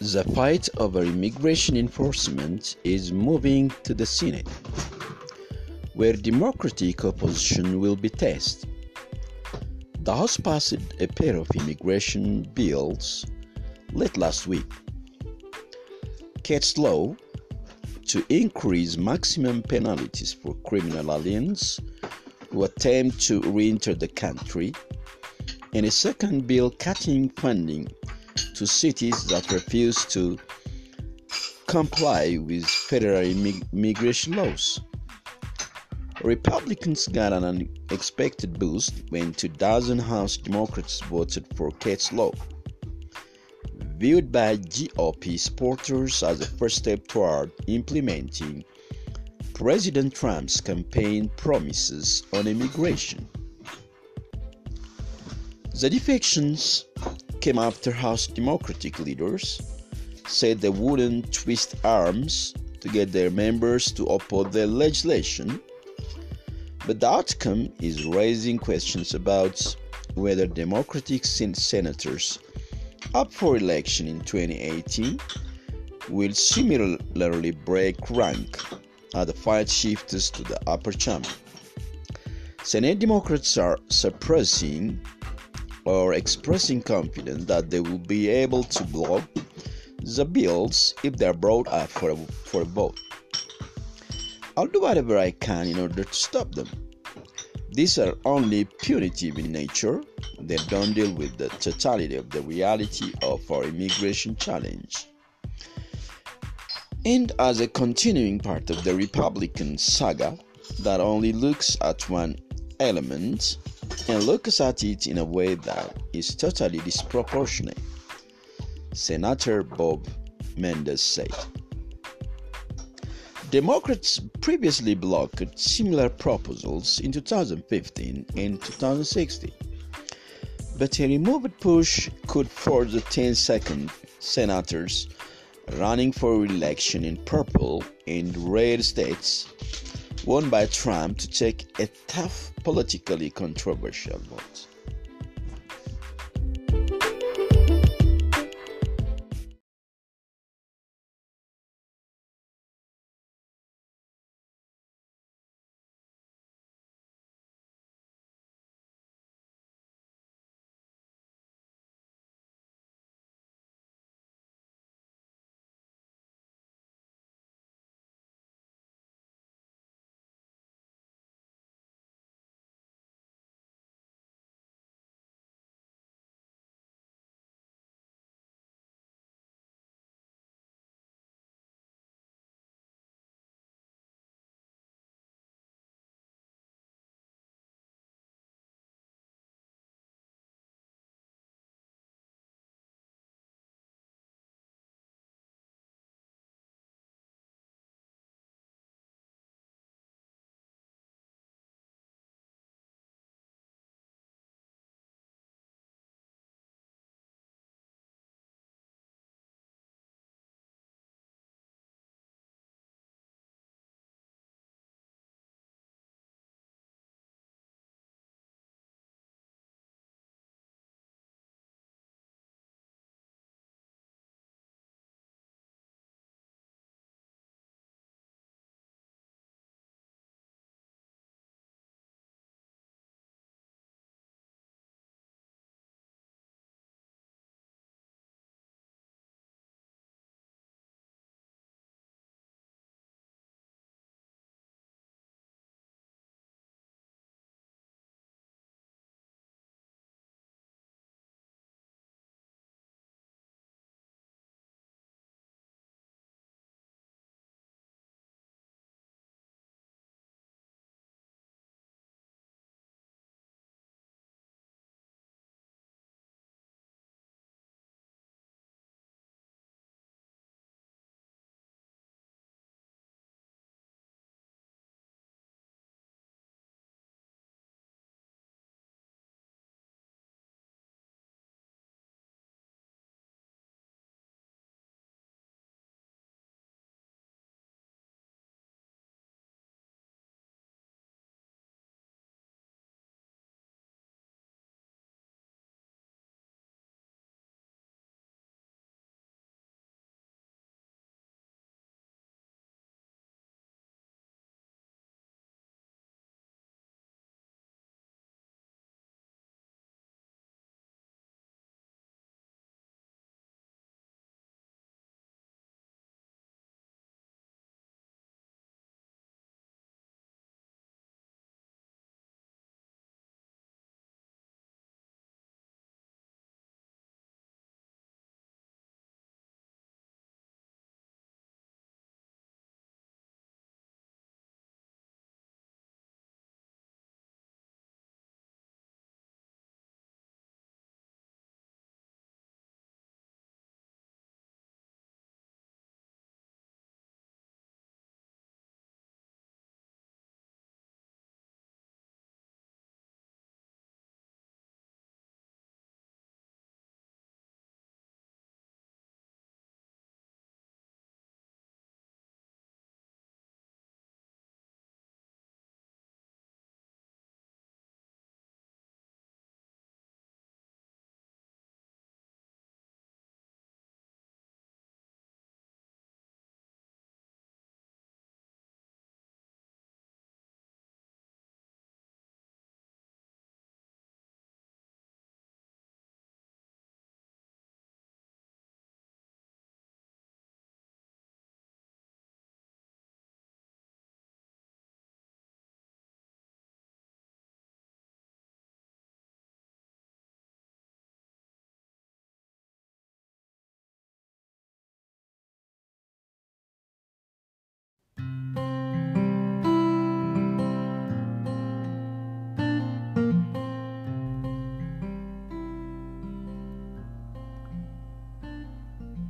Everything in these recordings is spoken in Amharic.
The fight over immigration enforcement is moving to the Senate, where Democratic opposition will be tested. The House passed a pair of immigration bills late last week. Kate's law to increase maximum penalties for criminal aliens who attempt to re-enter the country, and a second bill cutting funding to cities that refuse to comply with federal immigration laws. Republicans got an unexpected boost when 2,000 House Democrats voted for Kate's law. Viewed by GOP supporters as a first step toward implementing President Trump's campaign promises on immigration. The defections came after House Democratic leaders said they wouldn't twist arms to get their members to oppose the legislation, but the outcome is raising questions about whether Democratic senators up for election in 2018 will similarly break rank as the fight shifts to the upper chamber. Senate Democrats are suppressing or expressing confidence that they will be able to block the bills if they are brought up for a, for a vote. I'll do whatever I can in order to stop them. These are only punitive in nature, they don't deal with the totality of the reality of our immigration challenge. And as a continuing part of the Republican saga that only looks at one element and looks at it in a way that is totally disproportionate, Senator Bob Menendez said. Democrats previously blocked similar proposals in 2015 and 2016, but a removed push could force the 10 second senators running for re-election in purple and red states won by Trump to take a tough, politically controversial vote.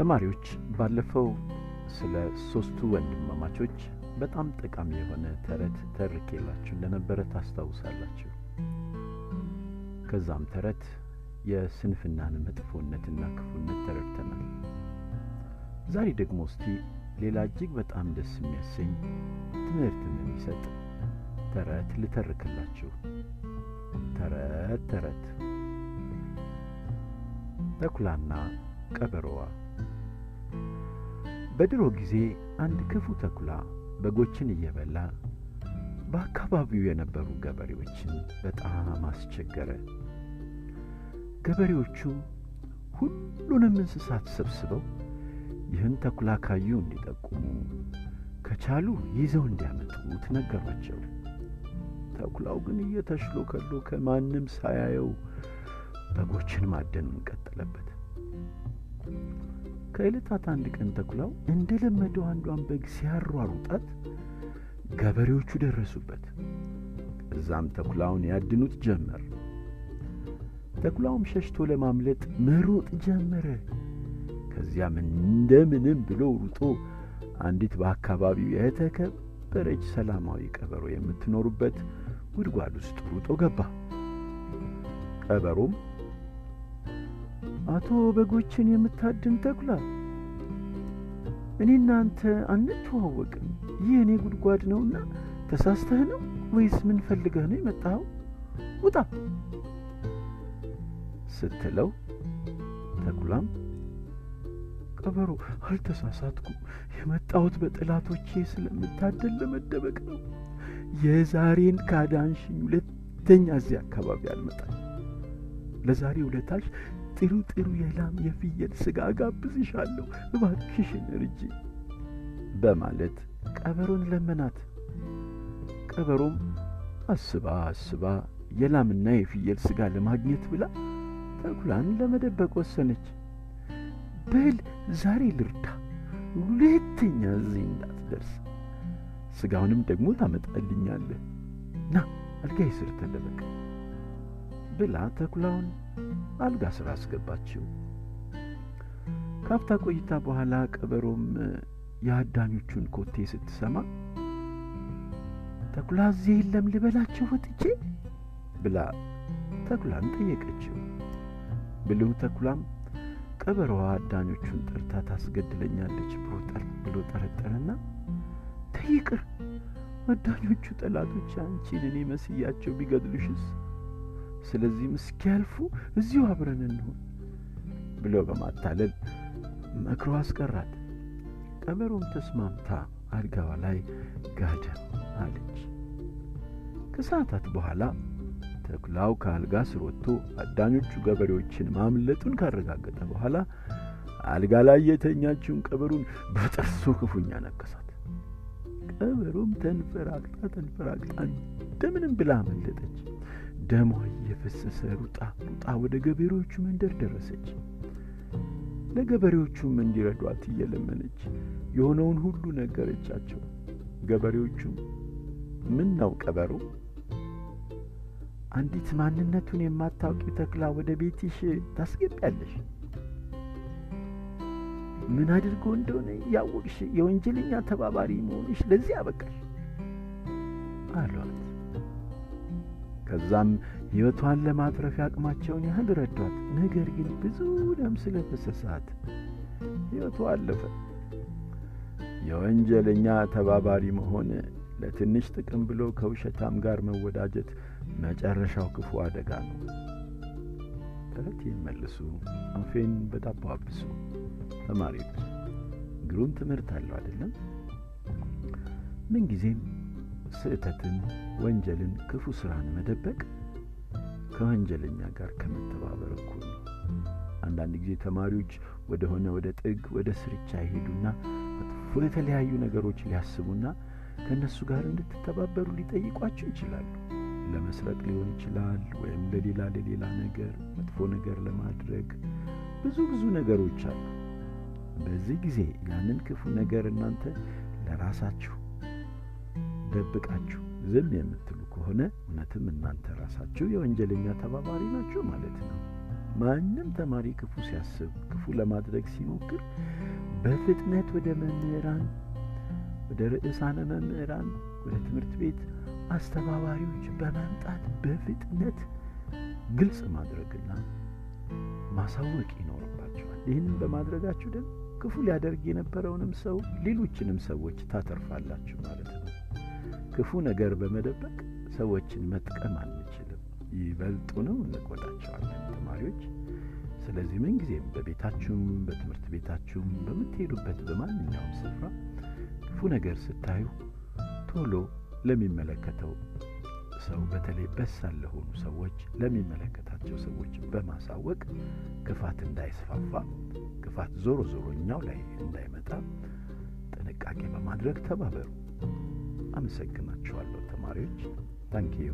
ተማሪዎች ባለፈው ስለ ሶስቱ ወንድማማቾች በጣም ጠቃሚ የሆነ ተረት ተርኬላችሁ እንደነበረ ታስታውሳላችሁ። ከዛም ተረት የስንፍናን መጥፎነትና ክፉነት ተረድተናል። ዛሬ ደግሞ እስቲ ሌላ እጅግ በጣም ደስ የሚያሰኝ ትምህርትን የሚሰጥ ተረት ልተርክላችሁ። ተረት ተረት ተኩላና ቀበሮዋ። በድሮ ጊዜ አንድ ክፉ ተኩላ በጎችን እየበላ በአካባቢው የነበሩ ገበሬዎችን በጣም አስቸገረ። ገበሬዎቹ ሁሉንም እንስሳት ሰብስበው ይህን ተኩላ ካዩ እንዲጠቁሙ ከቻሉ ይዘው እንዲያመጡት ነገሯቸው። ተኩላው ግን እየተሽሎከሎ ከማንም ሳያየው በጎችን ማደኑን ቀጠለበት። ከዕለታት አንድ ቀን ተኩላው እንደ ለመደው አንዷን በግ ሲያሯሩጣት ገበሬዎቹ ደረሱበት። እዛም ተኩላውን ያድኑት ጀመር። ተኩላውም ሸሽቶ ለማምለጥ መሮጥ ጀመረ። ከዚያም እንደምንም ብሎ ሩጦ አንዲት በአካባቢው የተከበረች ሰላማዊ ቀበሮ የምትኖሩበት ጉድጓድ ውስጥ ሩጦ ገባ። ቀበሮም አቶ በጎችን የምታድን ተኩላ፣ እኔ እናንተ አንተዋወቅም። ይህ እኔ ጉድጓድ ነውና ተሳስተህ ነው ወይስ ምን ፈልገህ ነው የመጣኸው? ውጣ ስትለው ተኩላም ቀበሮ አልተሳሳትኩ፣ የመጣሁት በጠላቶቼ ስለምታደል ለመደበቅ ነው። የዛሬን ካዳንሽኝ ሁለተኛ እዚህ አካባቢ አልመጣም። ለዛሬ ውለታሽ ጥሩ ጥሩ የላም የፍየል ሥጋ ጋብዝሻለሁ፣ እባክሽን እርጂ በማለት ቀበሮን ለመናት። ቀበሮም አስባ አስባ የላምና የፍየል ሥጋ ለማግኘት ብላ ተኩላን ለመደበቅ ወሰነች። በል ዛሬ ልርዳ፣ ሁለተኛ እዚህ እንዳትደርስ፣ ሥጋውንም ደግሞ ታመጣልኛለህ። ና አልጋዬ ስር ተደበቅ ብላ ተኩላውን አልጋ ስር አስገባችው። ካፍታ ቆይታ በኋላ ቀበሮም የአዳኞቹን ኮቴ ስትሰማ ተኩላ እዚህ የለም ልበላቸው ወጥቼ ብላ ተኩላን ጠየቀችው። ብልሁ ተኩላም ቀበሮዋ አዳኞቹን ጠርታ ታስገድለኛለች ብሎ ጠረጠረና ተይቅር አዳኞቹ ጠላቶች አንቺን እኔ መስያቸው ቢገድሉሽስ? ስለዚህም እስኪያልፉ እዚሁ አብረን እንሆን ብሎ በማታለል መክሮ አስቀራት። ቀበሮም ተስማምታ አልጋዋ ላይ ጋደም አለች። ከሰዓታት በኋላ ተኩላው ከአልጋ ወጥቶ አዳኞቹ ገበሬዎችን ማምለጡን ካረጋገጠ በኋላ አልጋ ላይ የተኛችውን ቀበሮን በጥርሱ ክፉኛ ነከሳት። ቀበሮም ተንፈራግጣ ተንፈራግጣ እንደምንም ብላ አመለጠች። ደሟ እየፈሰሰ ሩጣ ሩጣ ወደ ገበሬዎቹ መንደር ደረሰች። ለገበሬዎቹም እንዲረዷት እየለመነች የሆነውን ሁሉ ነገረቻቸው። ገበሬዎቹም ምን ነው ቀበሮ አንዲት ማንነቱን የማታውቂው ተኩላ ወደ ቤትሽ ታስገቢያለሽ? ምን አድርጎ እንደሆነ ያወቅሽ የወንጀለኛ ተባባሪ መሆንሽ ለዚህ አበቃሽ አሏት። ከዛም ሕይወቷን ለማትረፍ ያቅማቸውን ያህል ረዷት። ነገር ግን ብዙ ደም ስለፈሰሳት ሕይወቷ አለፈ። የወንጀለኛ ተባባሪ መሆን ለትንሽ ጥቅም ብሎ ከውሸታም ጋር መወዳጀት መጨረሻው ክፉ አደጋ ነው። ተረቴን መልሱ፣ አፌን በዳቦ አብሱ። ተማሪዎች ግሩም ትምህርት አለው አይደለም? ምንጊዜም ስህተትን፣ ወንጀልን፣ ክፉ ስራን መደበቅ ከወንጀለኛ ጋር ከመተባበር እኩል ነው። አንዳንድ ጊዜ ተማሪዎች ወደ ሆነ ወደ ጥግ ወደ ስርቻ ይሄዱና መጥፎ የተለያዩ ነገሮች ሊያስቡና ከእነሱ ጋር እንድትተባበሩ ሊጠይቋቸው ይችላሉ። ለመስረቅ ሊሆን ይችላል፣ ወይም ለሌላ ለሌላ ነገር መጥፎ ነገር ለማድረግ ብዙ ብዙ ነገሮች አሉ። በዚህ ጊዜ ያንን ክፉ ነገር እናንተ ለራሳችሁ ደብቃችሁ ዝም የምትሉ ከሆነ እውነትም እናንተ ራሳችሁ የወንጀለኛ ተባባሪ ናችሁ ማለት ነው። ማንም ተማሪ ክፉ ሲያስብ፣ ክፉ ለማድረግ ሲሞክር በፍጥነት ወደ መምህራን፣ ወደ ርዕሳነ መምህራን፣ ወደ ትምህርት ቤት አስተባባሪዎች በመምጣት በፍጥነት ግልጽ ማድረግና ማሳወቅ ይኖርባቸዋል። ይህንን በማድረጋችሁ ደግሞ ክፉ ሊያደርግ የነበረውንም ሰው ሌሎችንም ሰዎች ታተርፋላችሁ ማለት ነው። ክፉ ነገር በመደበቅ ሰዎችን መጥቀም አንችልም፣ ይበልጡንም እንጎዳቸዋለን ተማሪዎች። ስለዚህ ምንጊዜም በቤታችሁም በትምህርት ቤታችሁም በምትሄዱበት በማንኛውም ስፍራ ክፉ ነገር ስታዩ ቶሎ ለሚመለከተው ሰው በተለይ በሳል ለሆኑ ሰዎች ለሚመለከታቸው ሰዎች በማሳወቅ ክፋት እንዳይስፋፋ ክፋት ዞሮ ዞሮ እኛው ላይ እንዳይመጣ ጥንቃቄ በማድረግ ተባበሩ። አመሰግናችኋለሁ ተማሪዎች። ታንኪዩ